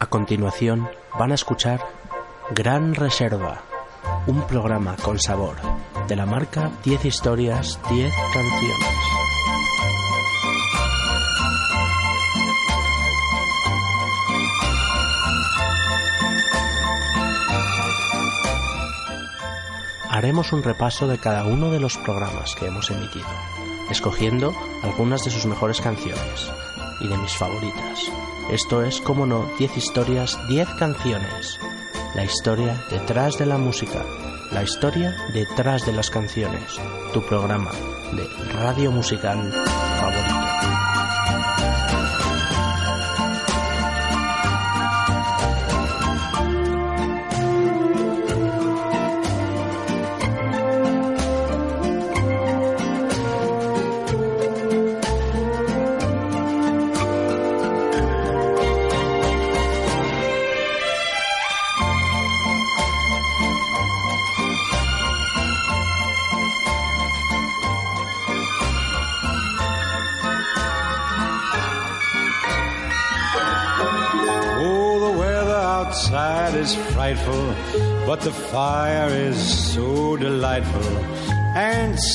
A continuación van a escuchar Gran Reserva, un programa con sabor de la marca 10 historias, 10 canciones. Haremos un repaso de cada uno de los programas que hemos emitido, escogiendo algunas de sus mejores canciones y de mis favoritas. Esto es, como no, 10 historias, 10 canciones. La historia detrás de la música, la historia detrás de las canciones. Tu programa de radio musical favorito.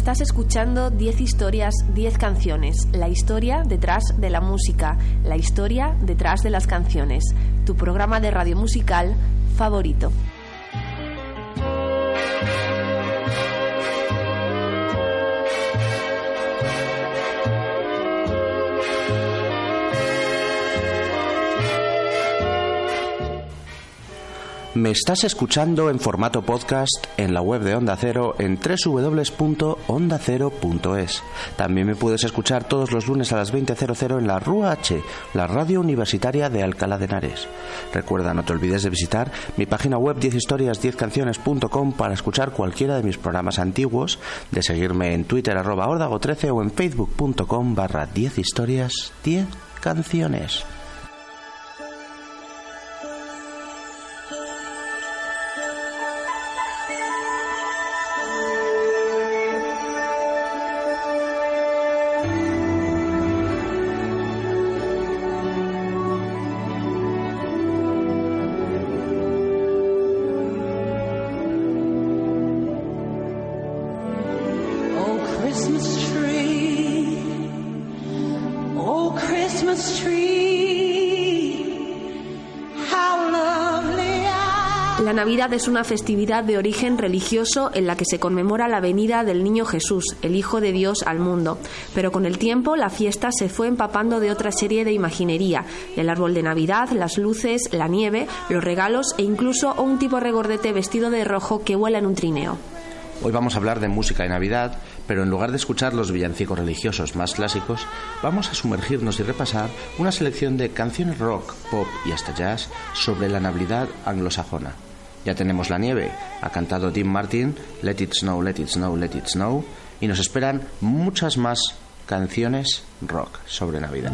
Estás escuchando 10 historias, 10 canciones, la historia detrás de la música, la historia detrás de las canciones, tu programa de radio musical favorito. Me estás escuchando en formato podcast en la web de Onda Cero en www.ondacero.es. También me puedes escuchar todos los lunes a las 20.00 en la RUA H, la radio universitaria de Alcalá de Henares. Recuerda, no te olvides de visitar mi página web 10historias10canciones.com para escuchar cualquiera de mis programas antiguos, de seguirme en Twitter arroba ordago13 o en facebook.com barra 10 historias 10 canciones. Es una festividad de origen religioso en la que se conmemora la venida del niño Jesús, el Hijo de Dios, al mundo. Pero con el tiempo la fiesta se fue empapando de otra serie de imaginería, el árbol de Navidad, las luces, la nieve, los regalos e incluso un tipo regordete vestido de rojo que vuela en un trineo. Hoy vamos a hablar de música de Navidad, pero en lugar de escuchar los villancicos religiosos más clásicos, vamos a sumergirnos y repasar una selección de canciones rock, pop y hasta jazz sobre la Navidad anglosajona. Ya tenemos la nieve, ha cantado Tim Martin, Let It Snow, Let It Snow, Let It Snow, y nos esperan muchas más canciones rock sobre Navidad.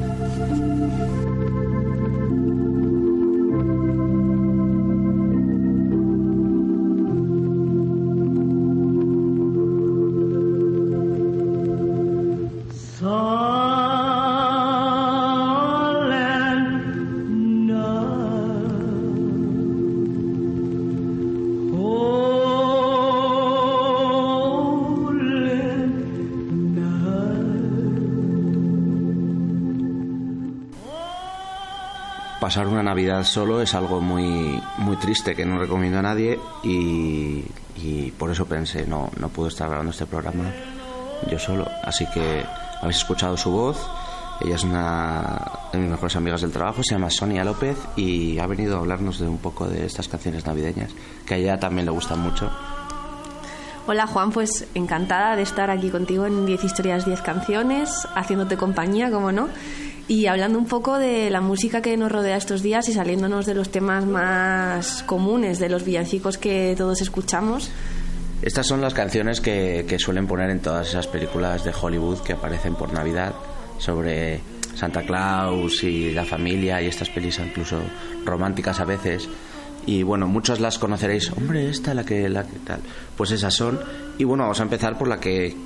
Pasar una Navidad solo es algo muy, muy triste que no recomiendo a nadie y, por eso pensé, no, no puedo estar grabando este programa yo solo. Así que habéis escuchado su voz. Ella es una de mis mejores amigas del trabajo, se llama Sonia López y ha venido a hablarnos de un poco de estas canciones navideñas, que a ella también le gustan mucho. Hola Juan, pues encantada de estar aquí contigo en 10 historias, 10 canciones, haciéndote compañía, como no. Y hablando un poco de la música que nos rodea estos días y saliéndonos de los temas más comunes, de los villancicos que todos escuchamos. Estas son las canciones que, suelen poner en todas esas películas de Hollywood que aparecen por Navidad sobre Santa Claus y la familia y estas pelis incluso románticas a veces. Y bueno, muchas las conoceréis. Hombre, esta la que la que tal. Pues esas son. Y bueno, vamos a empezar por la que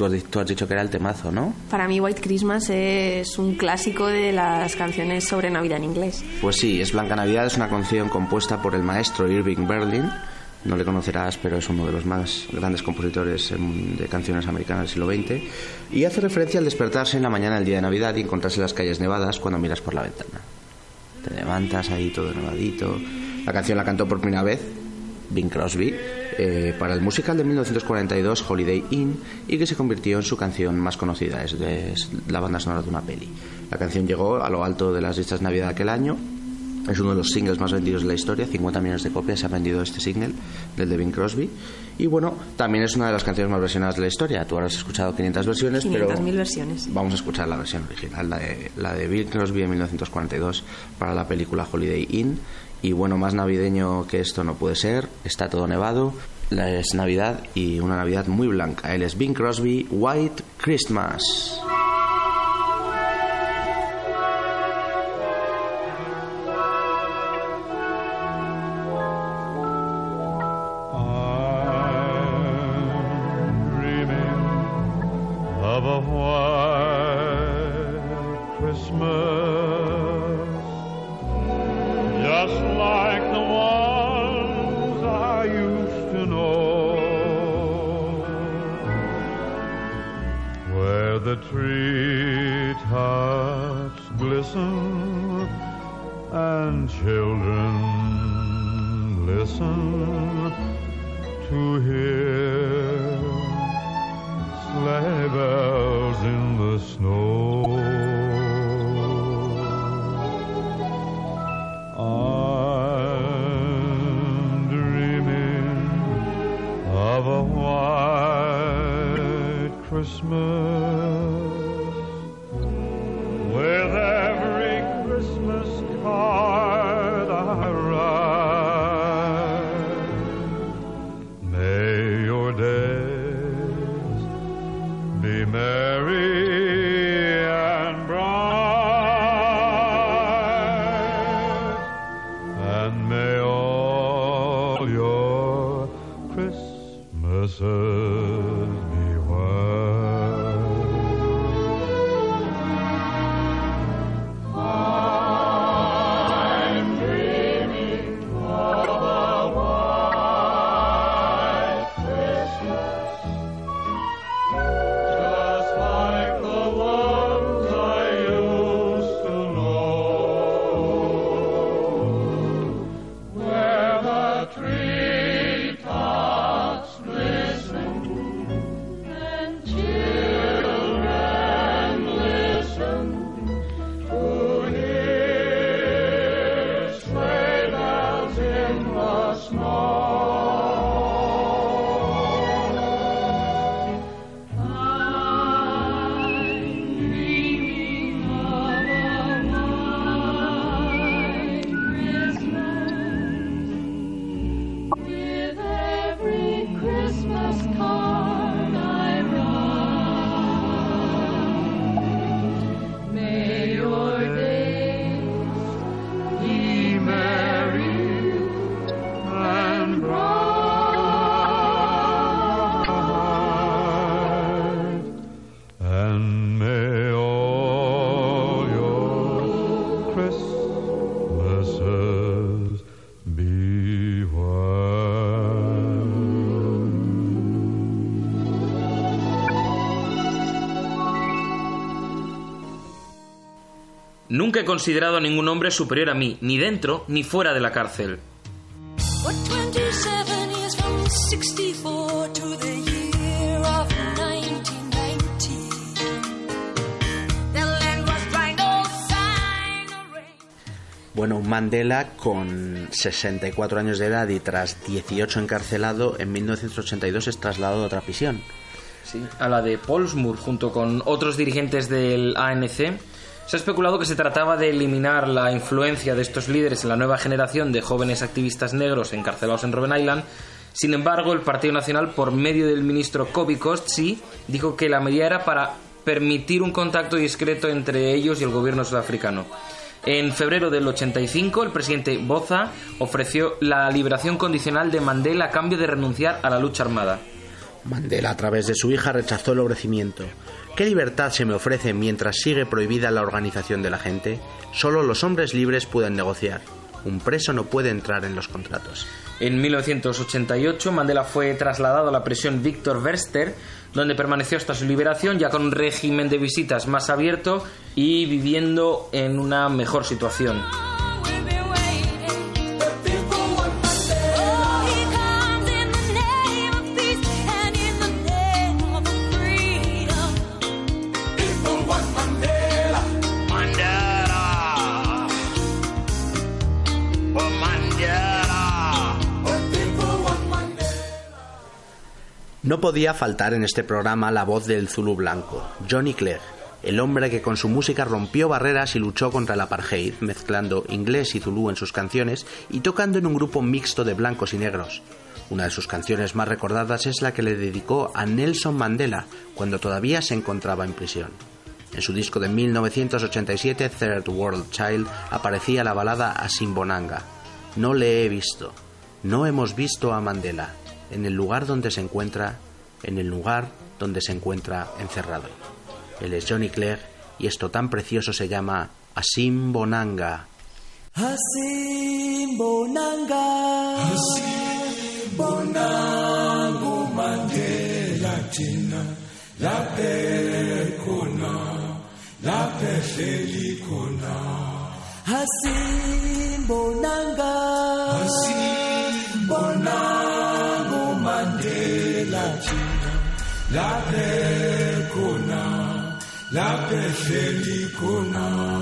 Tú has, dicho que era el temazo, ¿no? Para mí White Christmas es un clásico de las canciones sobre Navidad en inglés. Pues sí, es Blanca Navidad, es una canción compuesta por el maestro Irving Berlin. No le conocerás, pero es uno de los más grandes compositores de canciones americanas del siglo XX. Y hace referencia al despertarse en la mañana del día de Navidad y encontrarse las calles nevadas cuando miras por la ventana. Te levantas ahí todo nevadito. La canción la cantó por primera vez Bing Crosby eh, para el musical de 1942 Holiday Inn y que se convirtió en su canción más conocida, es, de, la banda sonora de una peli. La canción llegó a lo alto de las listas de Navidad aquel año. Es uno de los singles más vendidos de la historia, 50 millones de copias se ha vendido este single del de Bing Crosby. Y bueno, también es una de las canciones más versionadas de la historia. Tú habrás escuchado 500 versiones, 500, pero versiones. vamos a escuchar la versión original, la de, la de Bing Crosby en 1942 para la película Holiday Inn y bueno, más navideño que esto no puede ser. Está todo nevado. Es Navidad y una Navidad muy blanca. Él es Bing Crosby, White Christmas. Nunca he considerado a ningún hombre superior a mí, ni dentro ni fuera de la cárcel. What 27 years from 64 to the year of 1990? The land was dry, no sign of rain. Bueno, Mandela, con 64 años de edad y tras 18 encarcelado, en 1982 es trasladado a otra prisión. Sí, a la de Polsmoor, junto con otros dirigentes del ANC. Se ha especulado que se trataba de eliminar la influencia de estos líderes en la nueva generación de jóvenes activistas negros encarcelados en Robben Island. Sin embargo, el Partido Nacional, por medio del ministro Kobe Kostsi, dijo que la medida era para permitir un contacto discreto entre ellos y el gobierno sudafricano. En febrero del 85, el presidente Boza ofreció la liberación condicional de Mandela a cambio de renunciar a la lucha armada. Mandela, a través de su hija, rechazó el ofrecimiento. ¿Qué libertad se me ofrece mientras sigue prohibida la organización de la gente? Solo los hombres libres pueden negociar. Un preso no puede entrar en los contratos. En 1988, Mandela fue trasladado a la prisión Victor Verster, donde permaneció hasta su liberación, ya con un régimen de visitas más abierto y viviendo en una mejor situación. No podía faltar en este programa la voz del Zulu blanco, Johnny Clegg, el hombre que con su música rompió barreras y luchó contra el apartheid, mezclando inglés y zulú en sus canciones y tocando en un grupo mixto de blancos y negros. Una de sus canciones más recordadas es la que le dedicó a Nelson Mandela cuando todavía se encontraba en prisión. En su disco de 1987, Third World Child, aparecía la balada Asimbonanga. No le he visto. No hemos visto a Mandela en el lugar donde se encuentra, en el lugar donde se encuentra encerrado. Él es Johnny Clegg y esto tan precioso se llama Asimbonanga. Asimbonanga Asimbonanga Mandela thina laphe khona laphe hleli khona Asimbonanga Asimbonanga Mandela thina laphe khona laphe hleli khona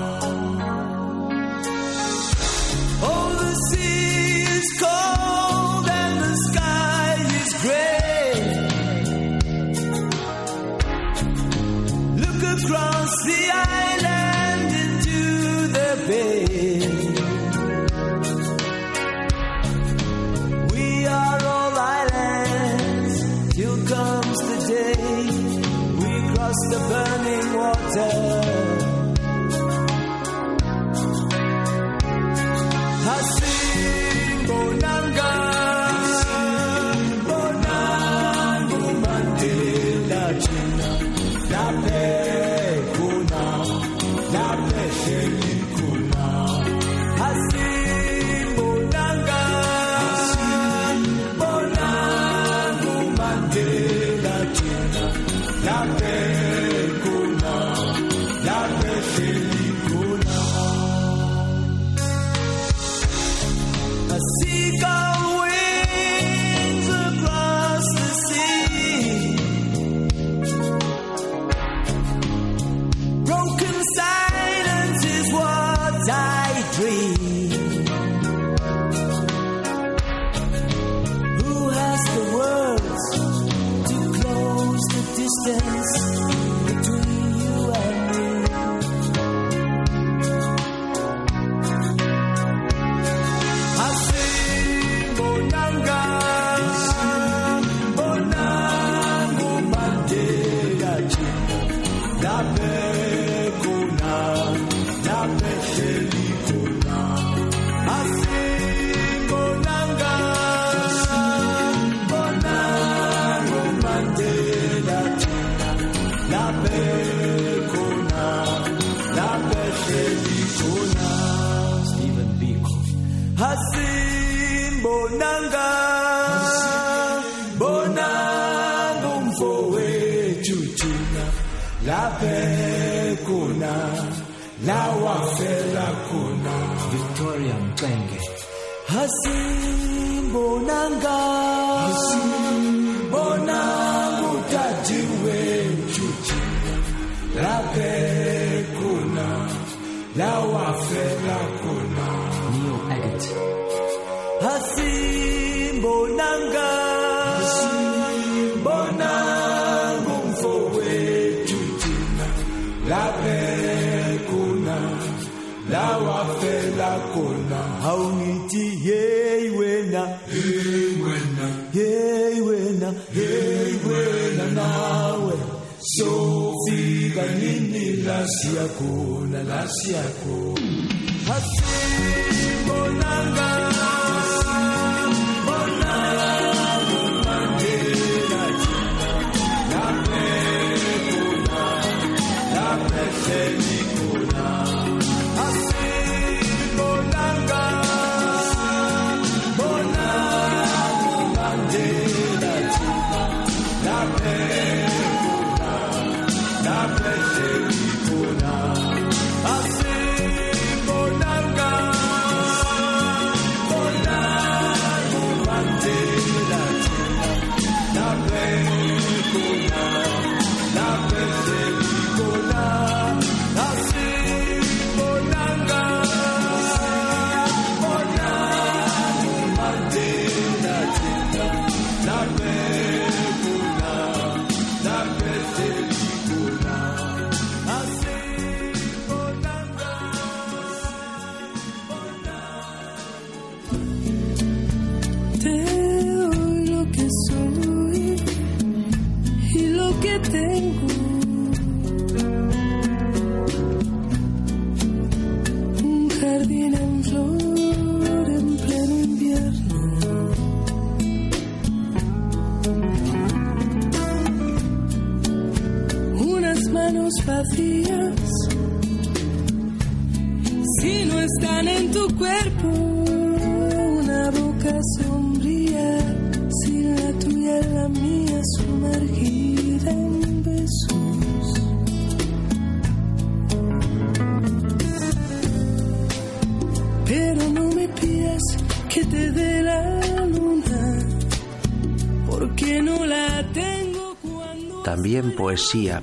Te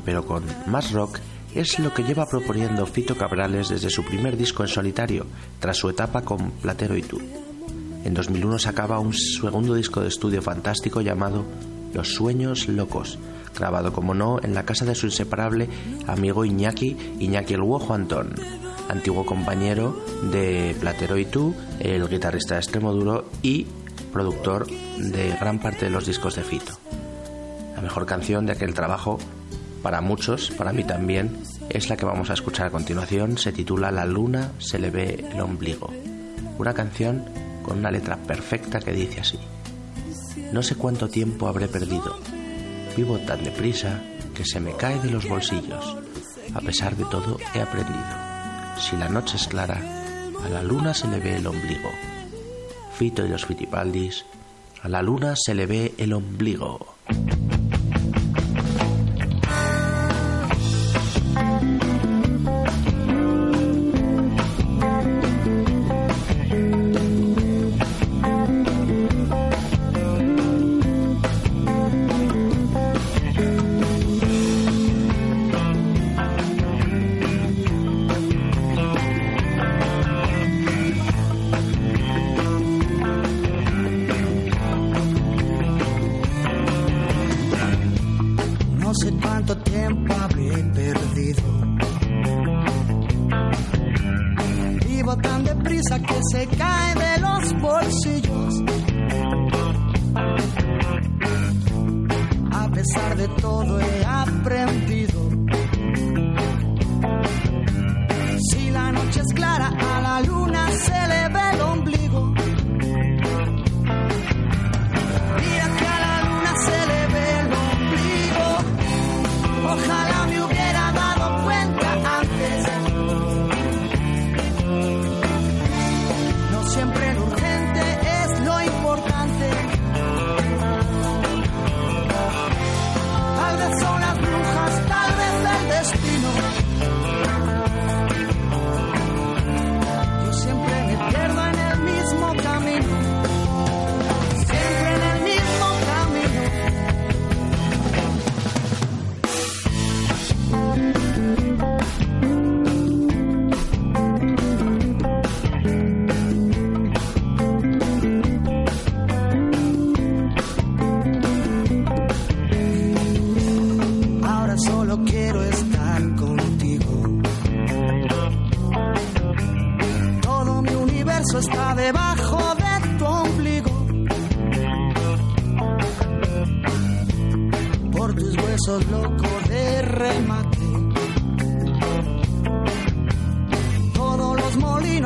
Pero con más rock, es lo que lleva proponiendo Fito Cabrales desde su primer disco en solitario, tras su etapa con Platero y tú. En 2001 sacaba un segundo disco de estudio fantástico llamado Los Sueños Locos, grabado como no en la casa de su inseparable amigo Iñaki, Iñaki el Huojo Antón, antiguo compañero de Platero y tú, el guitarrista de Extremo Duro y productor de gran parte de los discos de Fito. La mejor canción de aquel trabajo, para muchos, para mí también, es la que vamos a escuchar a continuación. Se titula La luna se le ve el ombligo. Una canción con una letra perfecta que dice así. No sé cuánto tiempo habré perdido. Vivo tan deprisa que se me cae de los bolsillos. A pesar de todo he aprendido. Si la noche es clara, a la luna se le ve el ombligo. Fito y los Fitipaldis, a la luna se le ve el ombligo.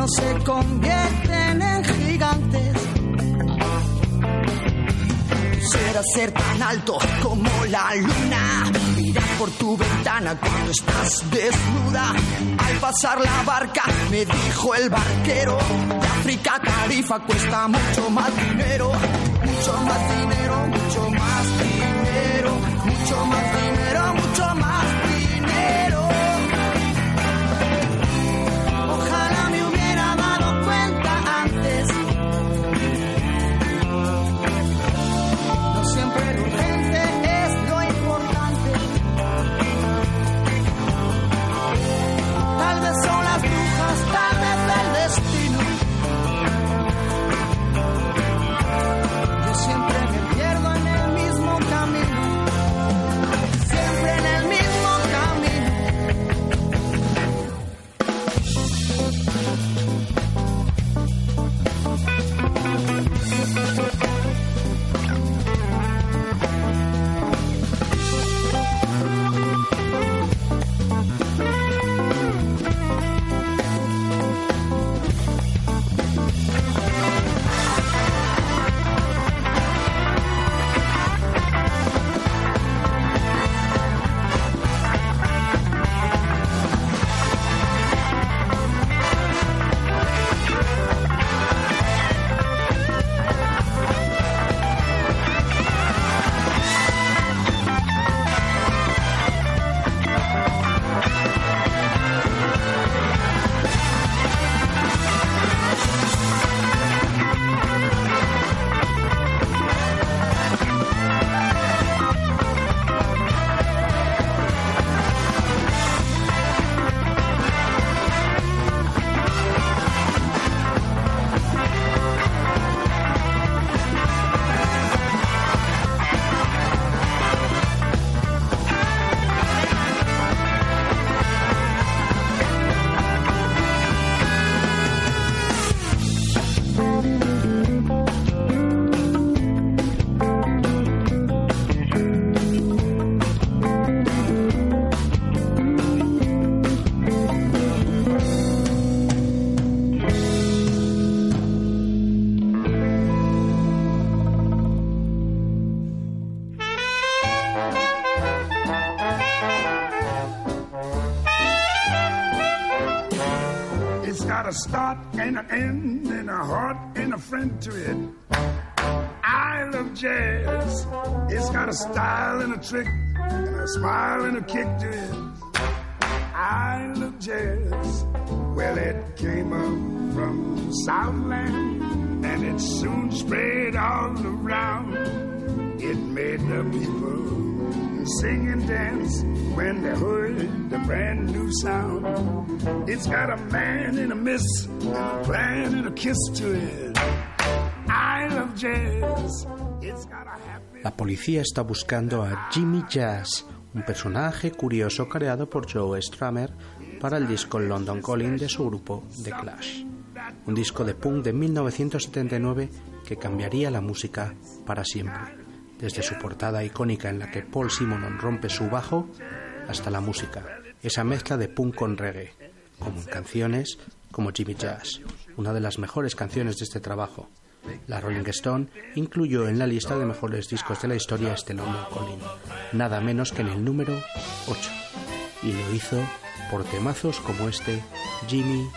Molinos se convierten en gigantes. Quisiera ser tan alto como la luna. Mirar por tu ventana cuando estás desnuda. Al pasar la barca, me dijo el barquero. De África a Tarifa cuesta mucho más dinero. Mucho más dinero, mucho más dinero. Mucho más dinero, mucho más a start and an end and a heart and a friend to it. I love jazz. It's got a style and a trick and a smile and a kick to it. I love jazz. Well, it came up from Southland and it soon spread all around. It made the people sing dance when they heard the brand new sound. It's got a man and a miss, and a plan and a kiss to it. I love jazz. It's. La policía está buscando a Jimmy Jazz, un personaje curioso creado por Joe Strummer para el disco London Calling de su grupo The Clash. Un disco de punk de 1979 que cambiaría la música para siempre. Desde su portada icónica en la que Paul Simonon rompe su bajo hasta la música, esa mezcla de punk con reggae, como en canciones como Jimmy Jazz, una de las mejores canciones de este trabajo. La Rolling Stone incluyó en la lista de mejores discos de la historia este London Calling, nada menos que en el número 8, y lo hizo por temazos como este Jimmy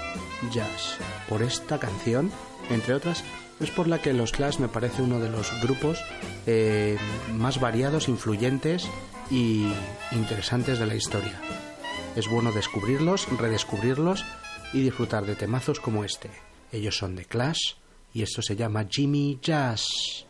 Jazz. Por esta canción, entre otras, es por la que los Clash me parece uno de los grupos eh, más variados, influyentes y interesantes de la historia. Es bueno descubrirlos, redescubrirlos y disfrutar de temazos como este. Ellos son de Clash y esto se llama Jimmy Jazz.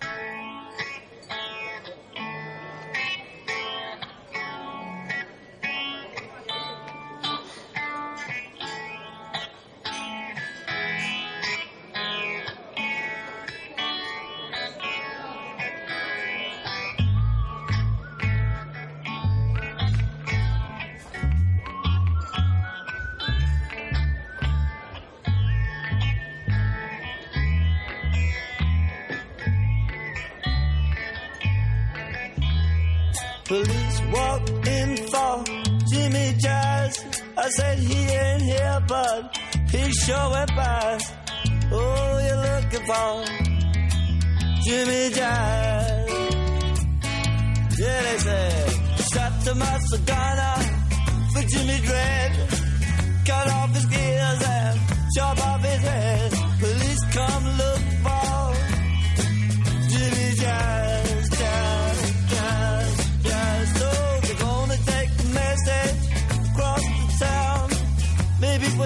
Police walked in for Jimmy Jazz. I said he ain't here, but he sure went past. Oh, you're looking for Jimmy Jazz. Yeah, they said, shot to Masagana for Jimmy Dread. Cut off his gears and chop off his head. Police come look for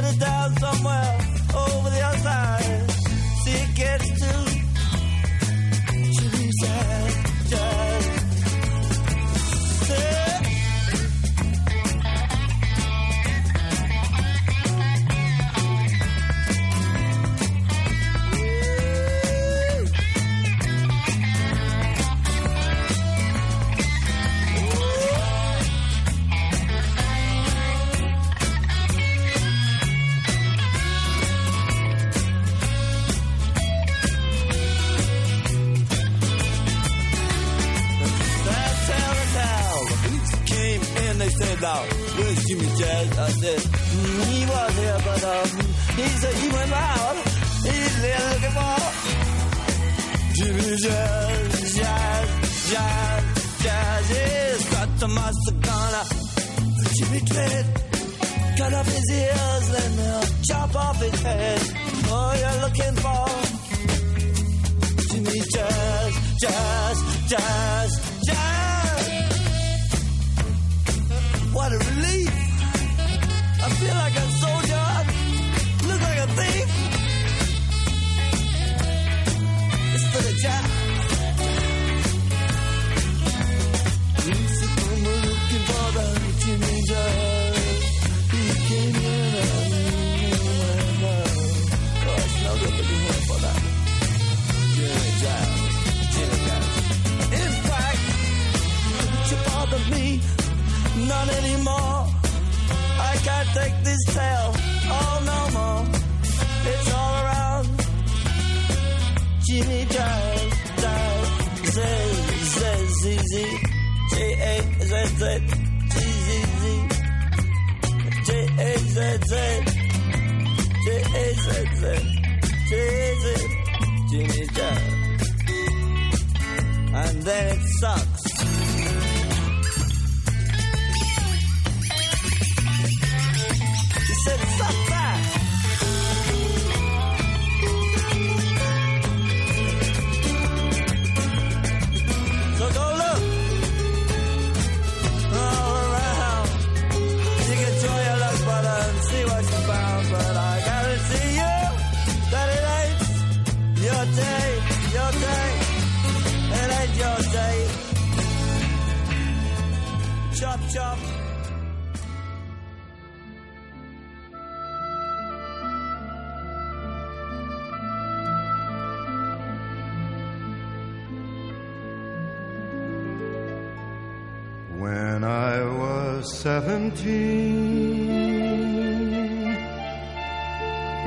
It down somewhere over the other side. See it gets to where's Jimmy Jazz? I said, mm, he was here, but um, he said he out. He's there looking for Jimmy Jazz, Jazz, Jazz, Jazz. Got the. Jimmy Dread, cut off his ears, then they'll chop off his head. Oh, you're looking for Jimmy Jazz, Jazz, Jazz. A relief. I feel like a soldier. Look like a thief. None anymore. I can't take this tale, oh no more. It's all around. Jimmy Jazz, Jazz, Z, Z, Z, Z, J, A, Z, Z, G, Z, Z, J, A, Z, Z, J, A, Z, Z, J, A, Z, Jimmy Jazz. And then it sucks.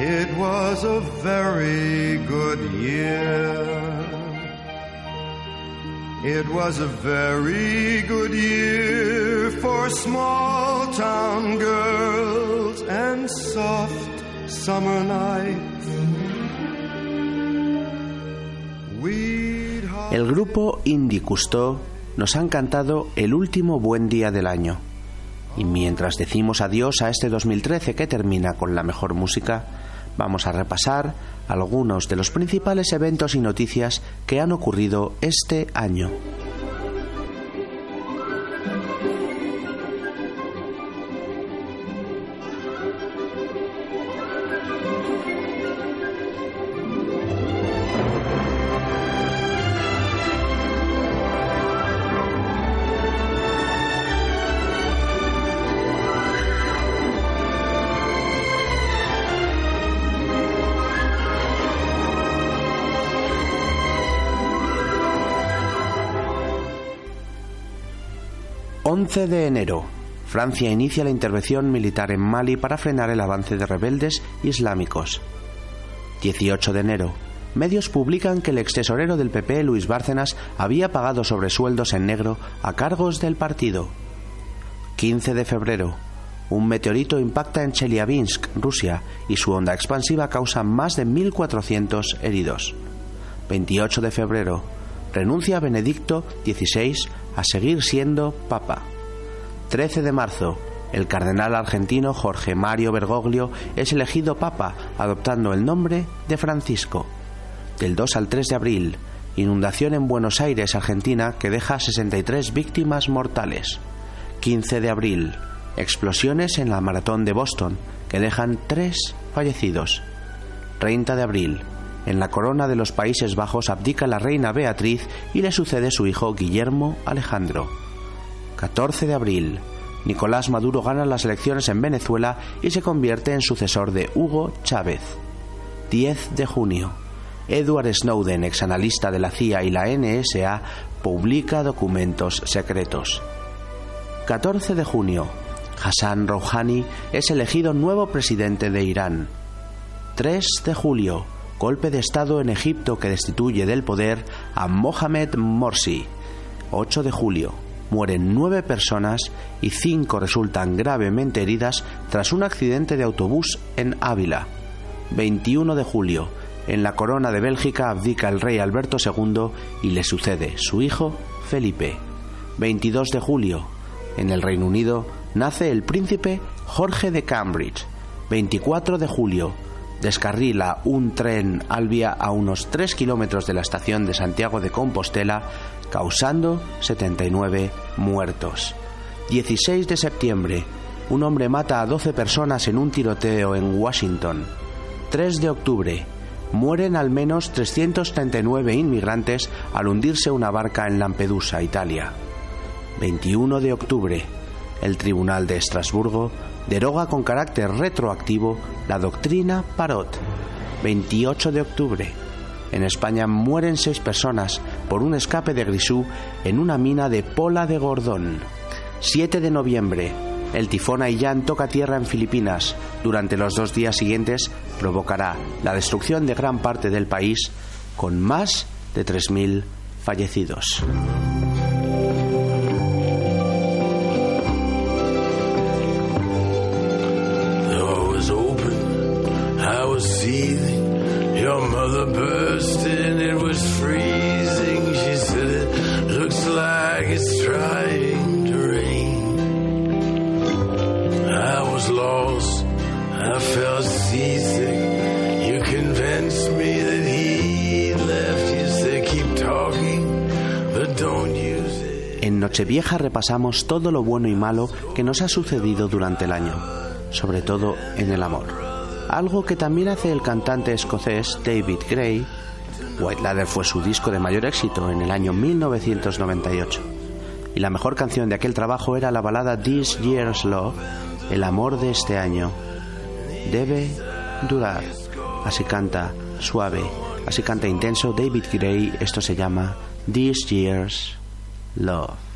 It was a very good year. It was a very good year for small town girls and soft summer nights. El grupo Indie Cousteau nos han cantado El último buen día del año. Y mientras decimos adiós a este 2013 que termina con la mejor música, vamos a repasar algunos de los principales eventos y noticias que han ocurrido este año. ...11 de enero... Francia inicia la intervención militar en Mali para frenar el avance de rebeldes islámicos. 18 de enero. medios publican que el ex tesorero del PP, Luis Bárcenas, había pagado sobresueldos en negro a cargos del partido. 15 de febrero. Un meteorito impacta en Chelyabinsk, Rusia, y su onda expansiva causa más de 1.400 heridos. 28 de febrero. Renuncia Benedicto XVI a seguir siendo papa. 13 de marzo. El cardenal argentino Jorge Mario Bergoglio es elegido papa, adoptando el nombre de Francisco. Del 2 al 3 de abril. Inundación en Buenos Aires, Argentina, que deja 63 víctimas mortales. 15 de abril. Explosiones en la maratón de Boston, que dejan 3 fallecidos. 30 de abril. En la corona de los Países Bajos abdica la reina Beatriz y le sucede su hijo Guillermo Alejandro. 14 de abril. Nicolás Maduro gana las elecciones en Venezuela y se convierte en sucesor de Hugo Chávez. 10 de junio. Edward Snowden, exanalista de la CIA y la NSA, publica documentos secretos. 14 de junio. Hassan Rouhani es elegido nuevo presidente de Irán. 3 de julio. Golpe de Estado en Egipto que destituye del poder a Mohamed Morsi. 8 de julio. Mueren nueve personas y cinco resultan gravemente heridas tras un accidente de autobús en Ávila. 21 de julio. En la corona de Bélgica abdica el rey Alberto II y le sucede su hijo Felipe. 22 de julio. En el Reino Unido nace el príncipe Jorge de Cambridge. 24 de julio. Descarrila un tren Albia a unos 3 kilómetros de la estación de Santiago de Compostela, causando 79 muertos. 16 de septiembre. Un hombre mata a 12 personas en un tiroteo en Washington. 3 de octubre. Mueren al menos 339 inmigrantes al hundirse una barca en Lampedusa, Italia. 21 de octubre. El Tribunal de Estrasburgo deroga con carácter retroactivo la doctrina Parot. 28 de octubre. En España mueren seis personas por un escape de grisú en una mina de Pola de Gordón. 7 de noviembre. El tifón Haiyan toca tierra en Filipinas. Durante los dos días siguientes provocará la destrucción de gran parte del país con más de 3.000 fallecidos. Nochevieja repasamos todo lo bueno y malo que nos ha sucedido durante el año, sobre todo en el amor. Algo que también hace el cantante escocés David Gray. White Ladder fue su disco de mayor éxito en el año 1998. Y la mejor canción de aquel trabajo era la balada This Year's Love, el amor de este año. Debe durar. Así canta suave, así canta intenso David Gray. Esto se llama This Year's Love.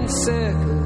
and sick.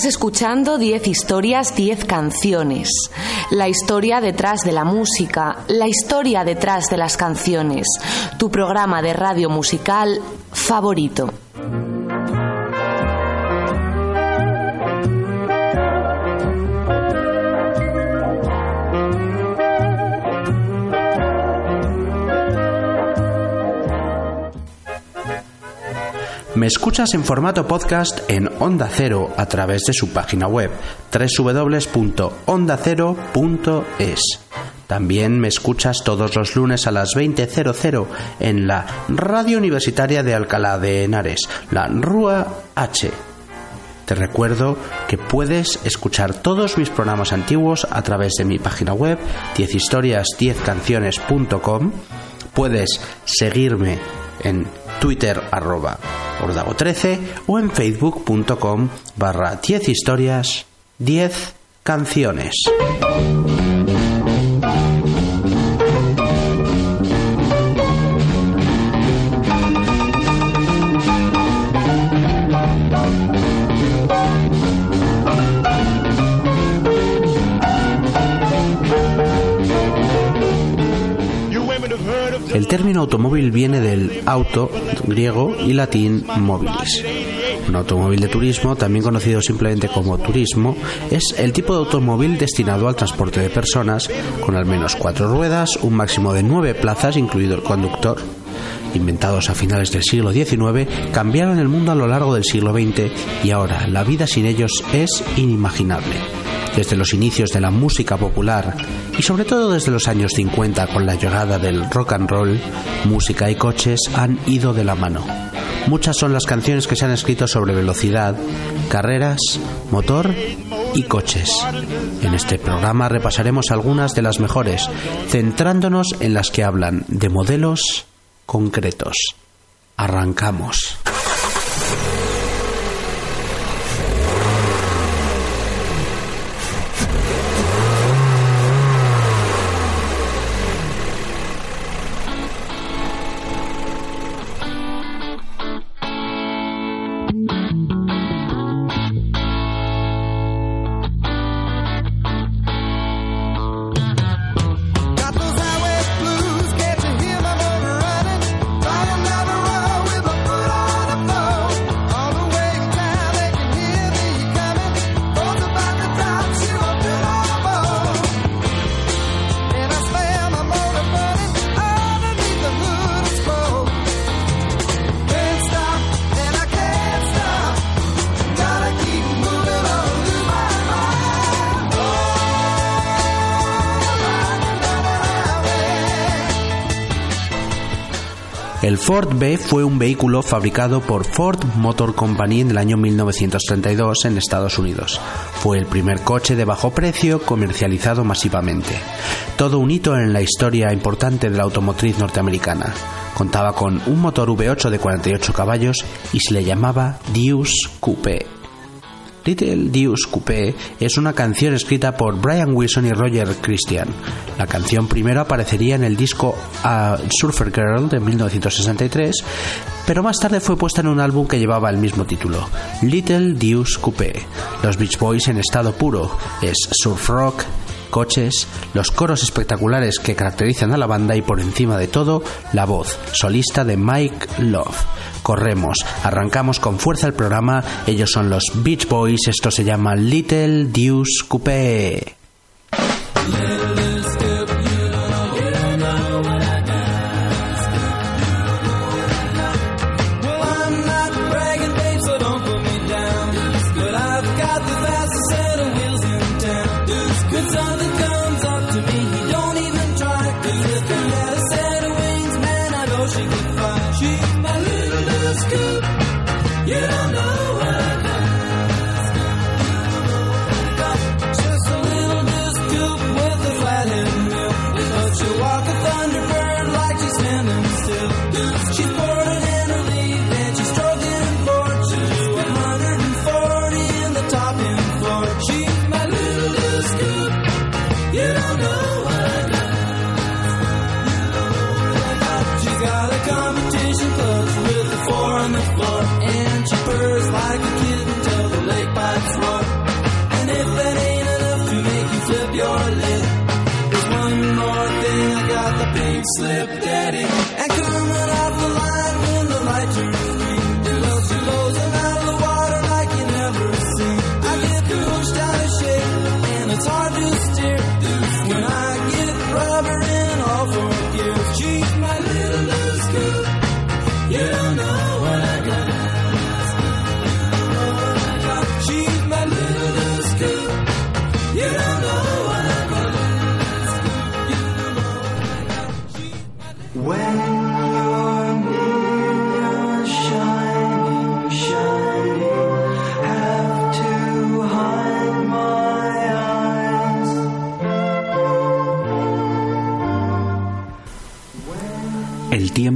Estás escuchando 10 historias, 10 canciones. La historia detrás de la música, la historia detrás de las canciones. Tu programa de radio musical favorito. Escuchas en formato podcast en Onda Cero a través de su página web www.ondacero.es. También me escuchas todos los lunes a las 20.00 en la Radio Universitaria de Alcalá de Henares, la RUA H. Te recuerdo que puedes escuchar todos mis programas antiguos a través de mi página web 10historias10canciones.com. Puedes seguirme en Twitter arroba ordago13 o en facebook.com barra 10 historias 10 canciones. Término automóvil viene del auto griego y latín mobilis. Un automóvil de turismo, también conocido simplemente como turismo, es el tipo de automóvil destinado al transporte de personas con al menos cuatro ruedas, un máximo de nueve plazas, incluido el conductor. Inventados a finales del siglo XIX, cambiaron el mundo a lo largo del siglo XX y ahora la vida sin ellos es inimaginable desde los inicios de la música popular y sobre todo desde los años 50 con la llegada del rock and roll, música y coches han ido de la mano. Muchas son las canciones que se han escrito sobre velocidad, carreras, motor y coches. En este programa repasaremos algunas de las mejores, centrándonos en las que hablan de modelos concretos. Arrancamos. Ford B fue un vehículo fabricado por Ford Motor Company en el año 1932 en Estados Unidos. Fue el primer coche de bajo precio comercializado masivamente. Todo un hito en la historia importante de la automotriz norteamericana. Contaba con un motor V8 de 48 caballos y se le llamaba Deuce Coupe. Little Deuce Coupé es una canción escrita por Brian Wilson y Roger Christian. La canción primero aparecería en el disco A Surfer Girl de 1963, pero más tarde fue puesta en un álbum que llevaba el mismo título, Little Deuce Coupé. Los Beach Boys en estado puro es surf rock, coches, los coros espectaculares que caracterizan a la banda y por encima de todo la voz solista de Mike Love. Corremos, arrancamos con fuerza el programa, ellos son los Beach Boys, esto se llama Little Deuce Coupé.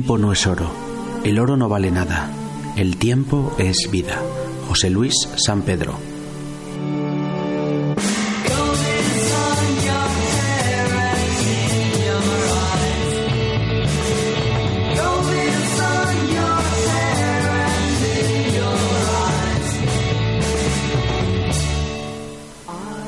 Tiempo no es oro, el oro no vale nada, el tiempo es vida. José Luis San Pedro.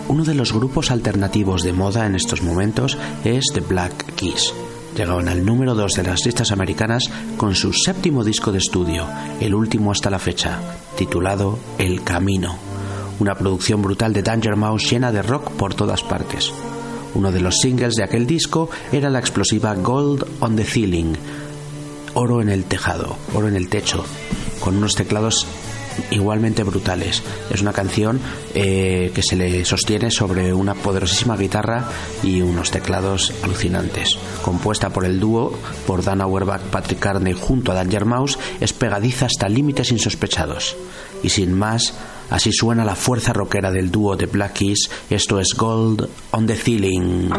Uno de los grupos alternativos de moda en estos momentos es The Black Keys. Llegaron al número 2 de las listas americanas con su séptimo disco de estudio, el último hasta la fecha, titulado El Camino. Una producción brutal de Danger Mouse llena de rock por todas partes. Uno de los singles de aquel disco era la explosiva Gold on the Ceiling, oro en el tejado, oro en el techo, con unos teclados igualmente brutales. Es una canción eh, que se le sostiene sobre una poderosísima guitarra y unos teclados alucinantes. Compuesta por el dúo, por Dan Auerbach, Patrick Carney junto a Danger Mouse, es pegadiza hasta límites insospechados. Y sin más, así suena la fuerza rockera del dúo de Black Keys. Esto es Gold on the Ceiling.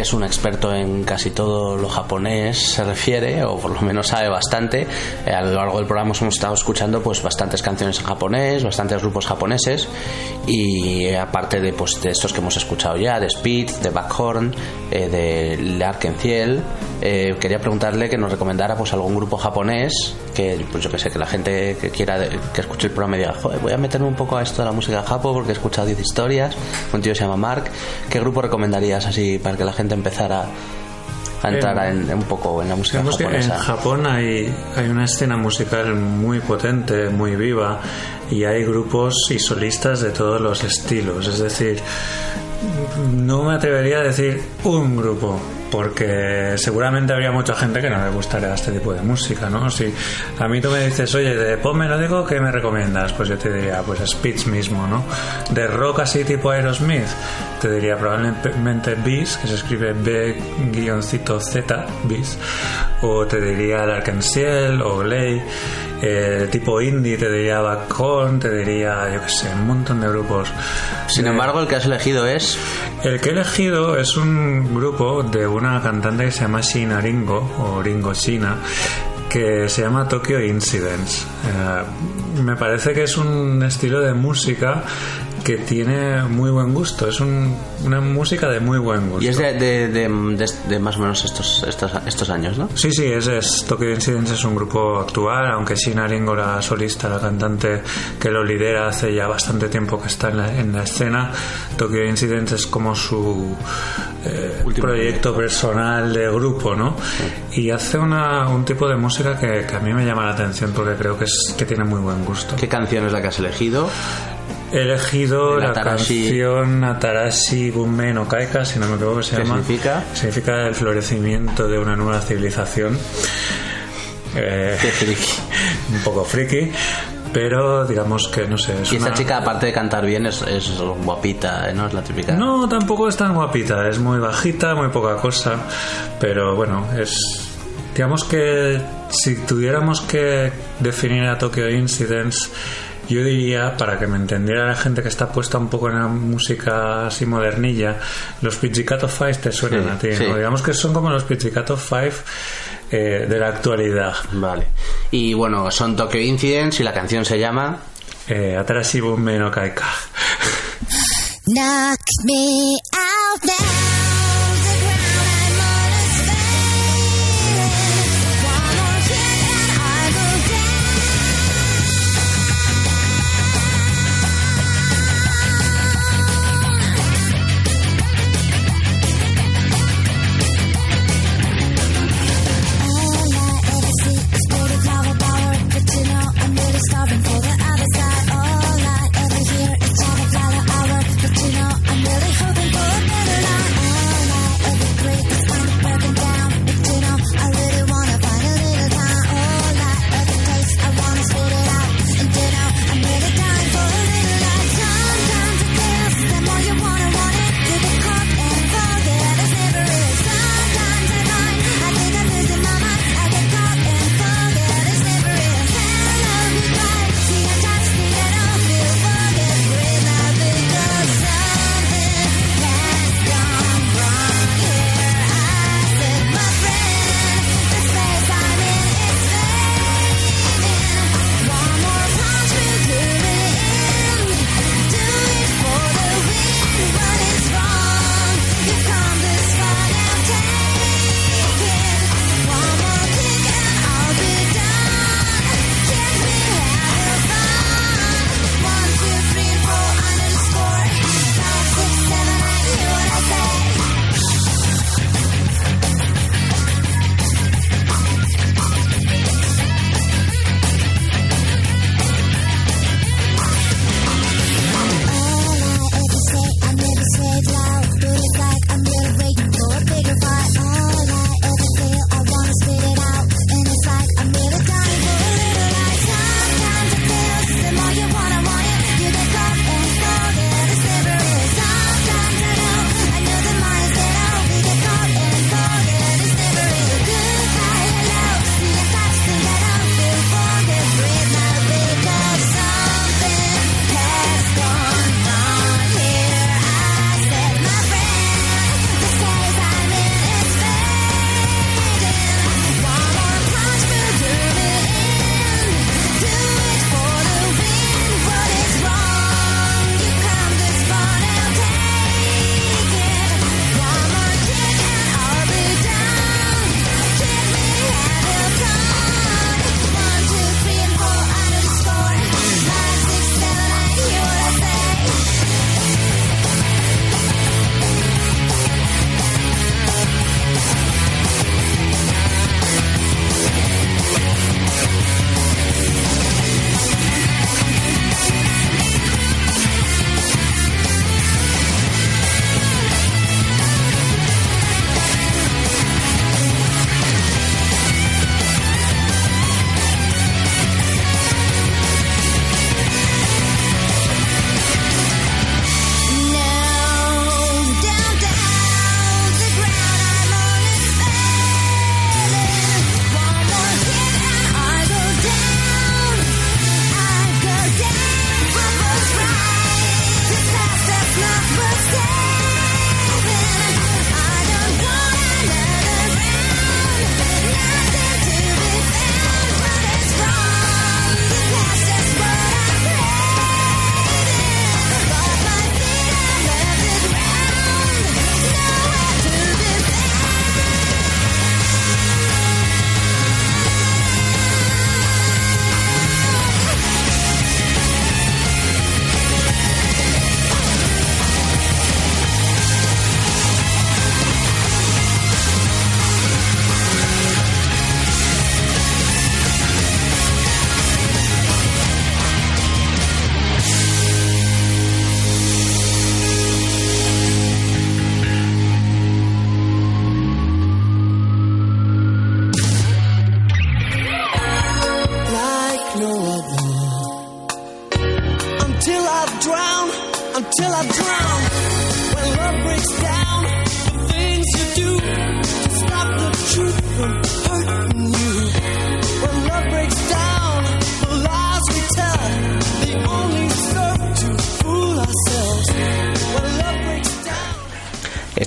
Mark es un experto en casi todo lo japonés se refiere, o por lo menos sabe bastante. Eh, a lo largo del programa hemos estado escuchando pues bastantes canciones en japonés, bastantes grupos japoneses y aparte de pues de estos que hemos escuchado ya, de Speed, de Backhorn, eh, de Larkenfiel, eh, quería preguntarle que nos recomendara pues algún grupo japonés que pues yo que sé que la gente que quiera que escuche el programa diga Joder, voy a meterme un poco a esto de la música japo porque he escuchado 10 historias un tío se llama Mark ¿qué grupo recomendarías así para que la gente empezara a entrar En- en, un poco en la música que en japonesa Japón hay, hay una escena musical muy potente, muy viva, y hay grupos y solistas de todos los estilos. Es decir, no me atrevería a decir un grupo, porque seguramente habría mucha gente que no le gustaría este tipo de música, ¿no? Si a mí tú me dices, oye, de pop melódico, ¿qué me recomiendas? Pues yo te diría, pues Speech mismo, ¿no? De rock así tipo Aerosmith, te diría probablemente Beast, que se escribe B-Z, Beast, o te diría Larkensiel o Glay, eh, tipo indie, te diría Backhorn, te diría, yo qué sé, un montón de grupos. sin embargo el que has elegido es El que he elegido es un grupo de una cantante que se llama Shina Ringo, o Ringo Shina, que se llama Tokyo Incidents. Eh, me parece que es un estilo de música que tiene muy buen gusto. Es un- una música de muy buen gusto. y es de, de, de- de- de más o menos estos, estos, estos años ¿no? Sí, sí, es, es Tokyo Incidents es un grupo actual, aunque Shina Ringo, la solista, la cantante que lo lidera hace ya bastante tiempo que está en la, en la escena. Tokyo Incidents es como su eh, proyecto personal de grupo, ¿no? Y hace una, un tipo de música que, que a mí me llama la atención porque creo que, es, que tiene muy buen gusto. ¿qué canción es la que has elegido? He elegido El la Atarashi- canción Atarashi Bunmei no Kaika, si no me equivoco, se ¿Qué llama. significa? Significa el florecimiento de una nueva civilización. Eh, un poco friki, pero digamos que no sé. Es y esta una- chica aparte de cantar bien es, es guapita ¿no? es la típica No, tampoco es tan guapita, es muy bajita, muy poca cosa, pero bueno, es... Digamos que si tuviéramos que definir a Tokyo Incidents, yo diría, para que me entendiera la gente que está puesta un poco en la música así modernilla, los Pizzicato Five te suenan Sí, a ti, sí. ¿no? Digamos que son como los Pizzicato Five eh, de la actualidad. Vale. Y bueno, son Tokyo Incidents y la canción se llama Eh, Atarashi Bunmei no Kaika. Knock me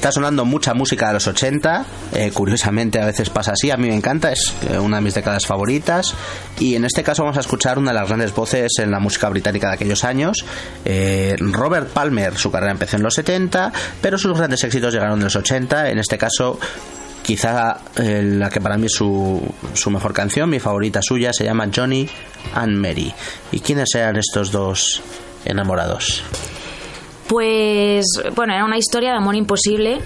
Está sonando mucha música de los 80, eh, curiosamente a veces pasa así, a mí me encanta, es eh, una de mis décadas favoritas y en este caso vamos a escuchar una de las grandes voces en la música británica de aquellos años. Eh, Robert Palmer, su carrera empezó en los 70, pero sus grandes éxitos llegaron en los 80, en este caso quizá la que para mí es su, su mejor canción, mi favorita suya, se llama Johnny and Mary. ¿Y quiénes eran estos dos enamorados? Pues, bueno, era una historia de amor imposible.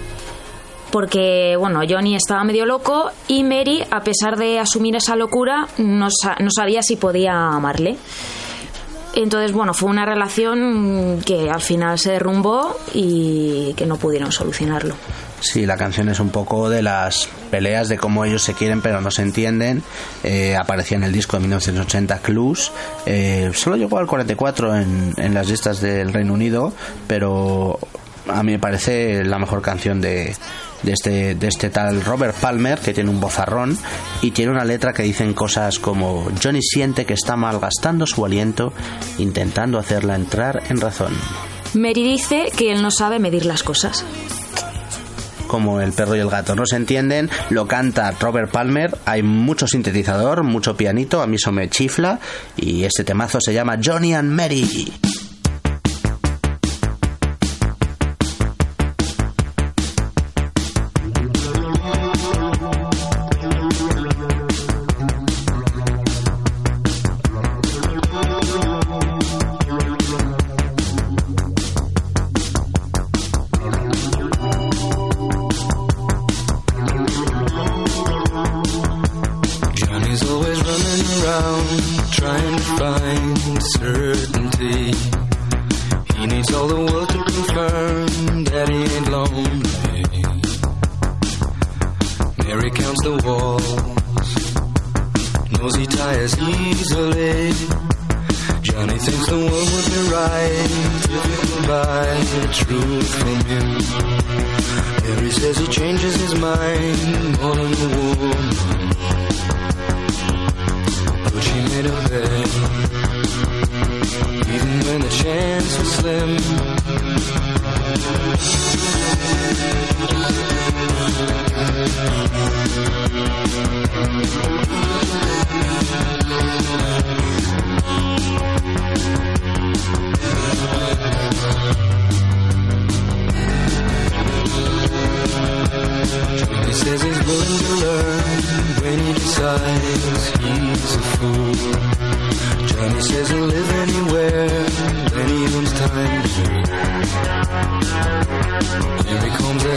Porque, bueno, Johnny estaba medio loco y Mary, a pesar de asumir esa locura, no, sa- no sabía si podía amarle. Entonces, bueno, fue una relación que al final se derrumbó y que no pudieron solucionarlo. Sí, la canción es un poco de las peleas de cómo ellos se quieren pero no se entienden. Eh, aparecía en el disco de 1980 Clues. Eh, solo llegó al 44 en, en las listas del Reino Unido, pero a mí me parece la mejor canción de, de este, de este tal Robert Palmer, que tiene un bozarrón y tiene una letra que dicen cosas como Johnny siente que está malgastando su aliento intentando hacerla entrar en razón. Mary dice que él no sabe medir las cosas. Como el perro y el gato no se entienden, lo canta Robert Palmer, hay mucho sintetizador, mucho pianito, a mí eso me chifla y este temazo se llama Johnny and Mary. of it. Even when the chance was slim.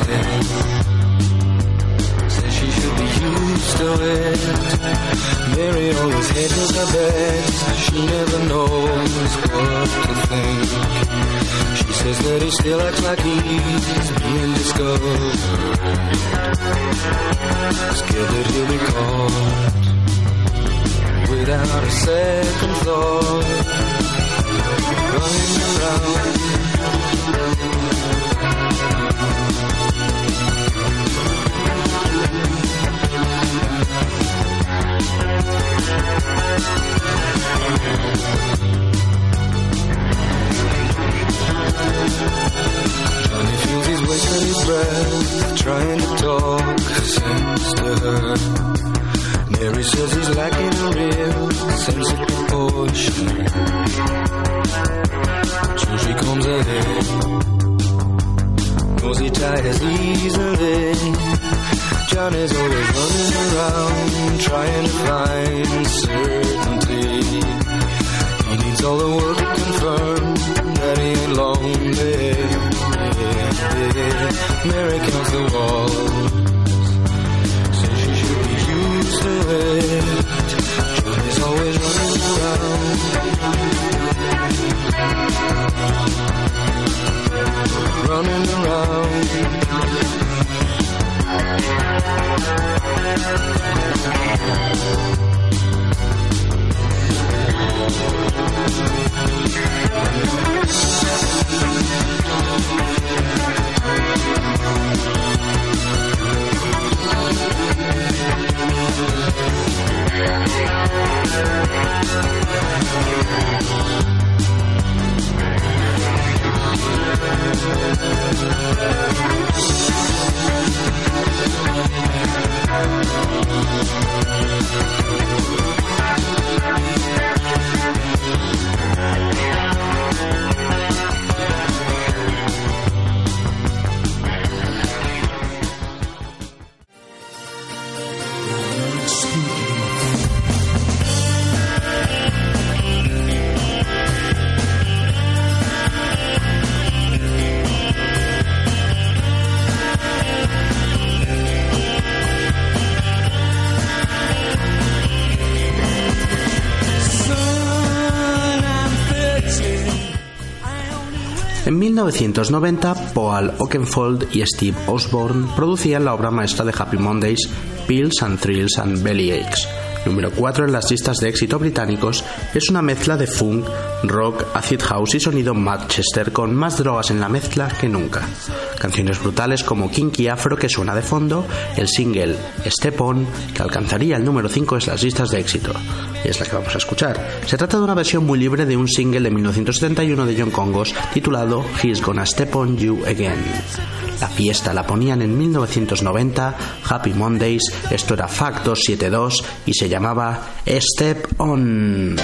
Comes. Says she should be used to it. Mary always hedges her bets. She never knows what to think. She says that he still acts like he's being discovered. Scared that he'll be caught without a second thought. Running around. Johnny feels he's wasting his breath trying to talk sense to her. Mary says he's lacking a real sense of proportion. So she comes ahead. Knows he tires easily. Johnny's always running around trying to find certainty. He needs all the world to confirm that he ain't lonely. Mary counts the walls. Says she should be used to it. Johnny's always running around. Running around. Thank 1990, Paul Oakenfold y Steve Osborne producían la obra maestra de Happy Mondays, Pills and Thrills and Bellyaches. Número 4 en las listas de éxito británicos, es una mezcla de funk, rock, acid house y sonido Manchester con más drogas en la mezcla que nunca. Canciones brutales como Kinky Afro que suena de fondo, el single Step On que alcanzaría el número 5 en las listas de éxito. Y es la que vamos a escuchar. Se trata de una versión muy libre de un single de 1971 de John Congos titulado He's Gonna Step On You Again. La fiesta la ponían en 1990, Happy Mondays, esto era Factor 72 y se llamaba Step On.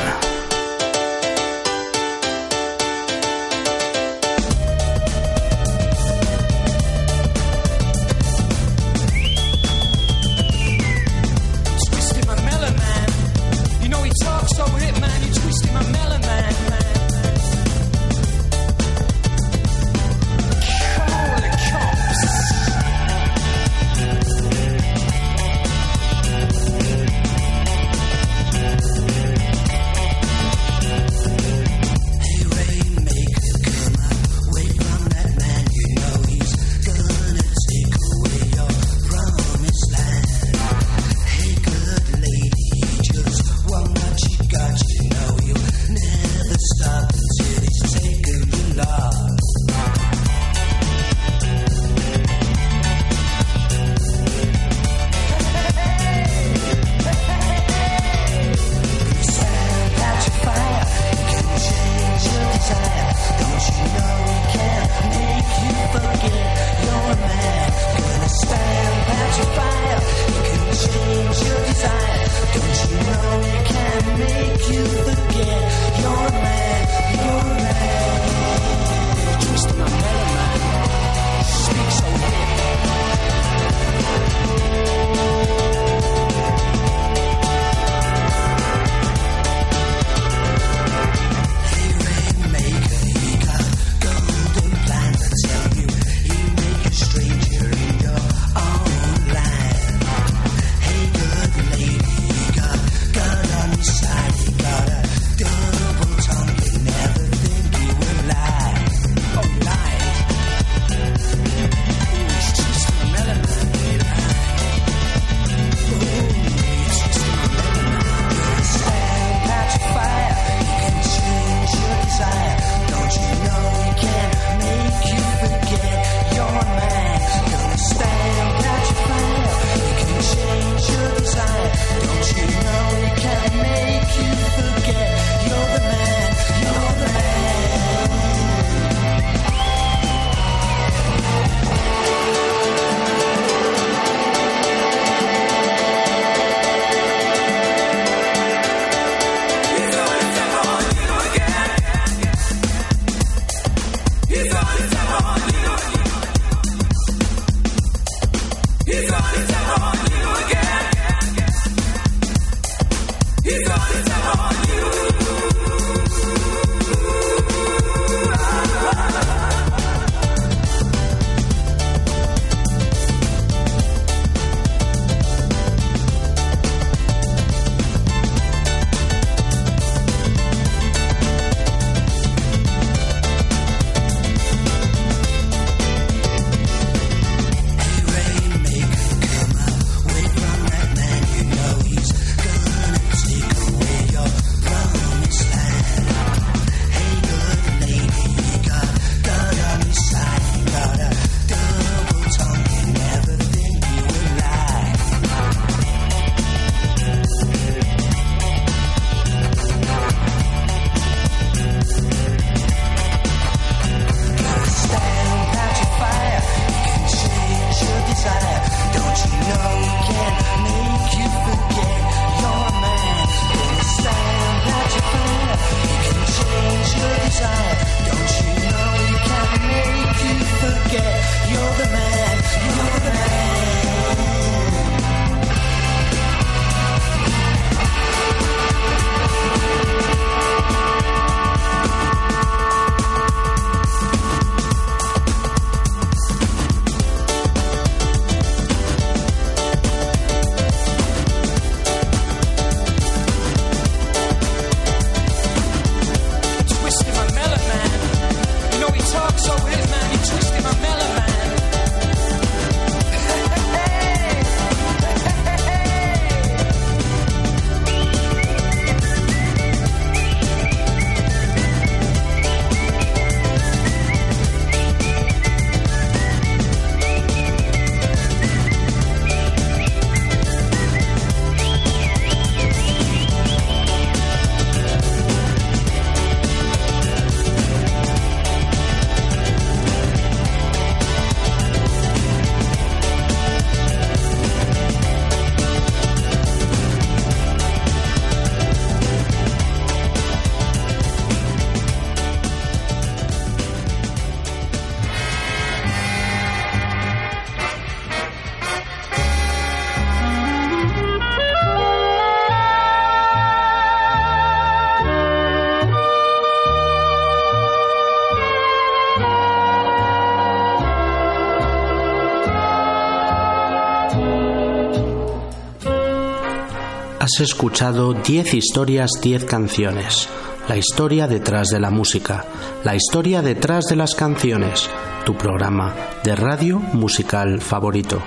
Has escuchado 10 historias, 10 canciones. La historia detrás de la música. La historia detrás de las canciones. Tu programa de radio musical favorito.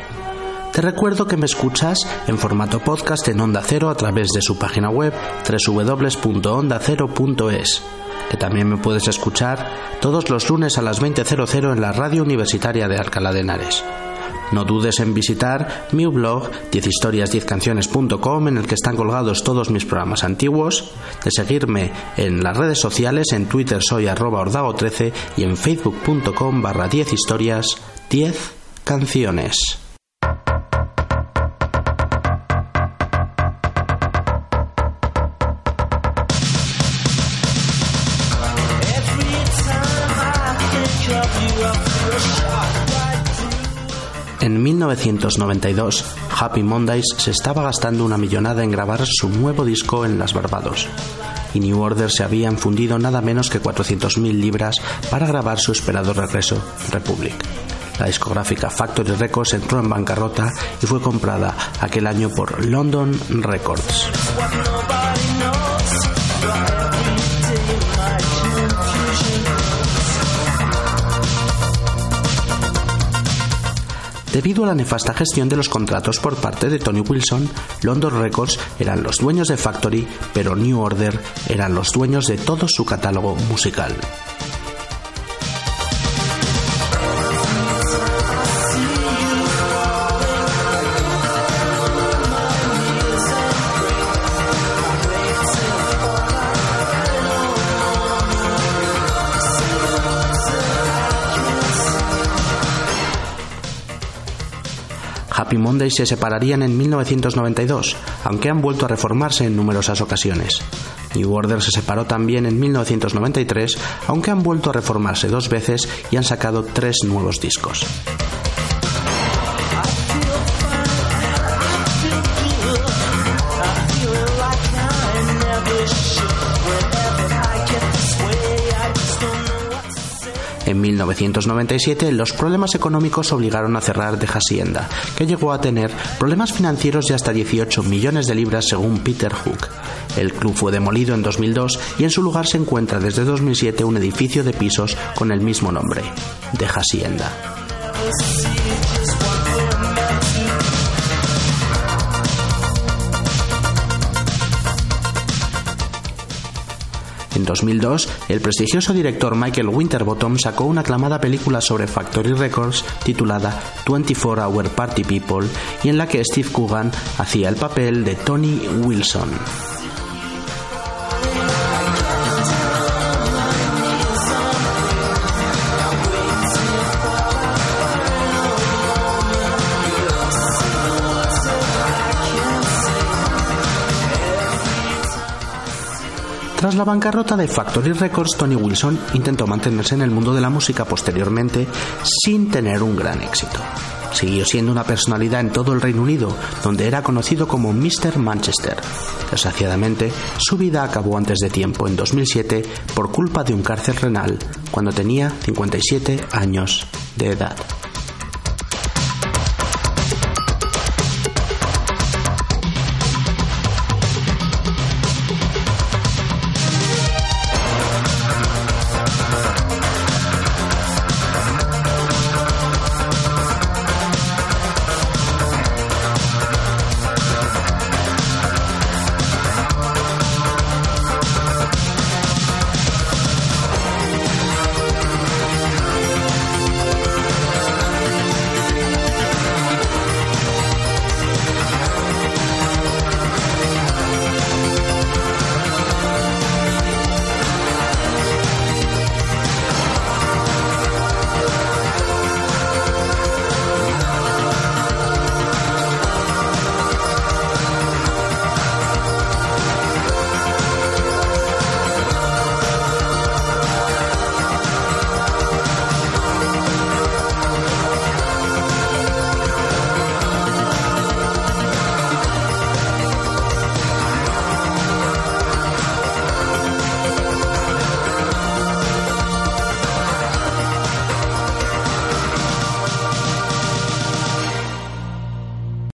Te recuerdo que me escuchas en formato podcast en Onda Cero a través de su página web www.ondacero.es, que también me puedes escuchar todos los lunes a las 20.00 en la radio universitaria de Alcalá de Henares. No dudes en visitar mi blog 10historias10canciones.com en el que están colgados todos mis programas antiguos, de seguirme en las redes sociales, en Twitter soy arroba ordago13 y en facebook.com barra 10 historias 10 canciones. 1992, Happy Mondays se estaba gastando una millonada en grabar su nuevo disco en las Barbados. Y New Order se había infundido nada menos que 400.000 libras para grabar su esperado regreso, Republic. La discográfica Factory Records entró en bancarrota y fue comprada aquel año por London Records. Debido a la nefasta gestión de los contratos por parte de Tony Wilson, London Records eran los dueños de Factory, pero New Order eran los dueños de todo su catálogo musical. Happy Mondays se separarían en 1992, aunque han vuelto a reformarse en numerosas ocasiones. New Order se separó también en 1993, aunque han vuelto a reformarse dos veces y han sacado tres nuevos discos. En 1997 los problemas económicos obligaron a cerrar de Hacienda, que llegó a tener problemas financieros de hasta 18 millones de libras según Peter Hook. El club fue demolido en 2002 y en su lugar se encuentra desde 2007 un edificio de pisos con el mismo nombre, de Hacienda. En 2002, el prestigioso director Michael Winterbottom sacó una aclamada película sobre Factory Records titulada 24 Hour Party People y en la que Steve Coogan hacía el papel de Tony Wilson. Tras la bancarrota de Factory Records, Tony Wilson intentó mantenerse en el mundo de la música posteriormente sin tener un gran éxito. Siguió siendo una personalidad en todo el Reino Unido, donde era conocido como Mr. Manchester. Desgraciadamente, su vida acabó antes de tiempo en 2007 por culpa de un cáncer renal, cuando tenía 57 años de edad.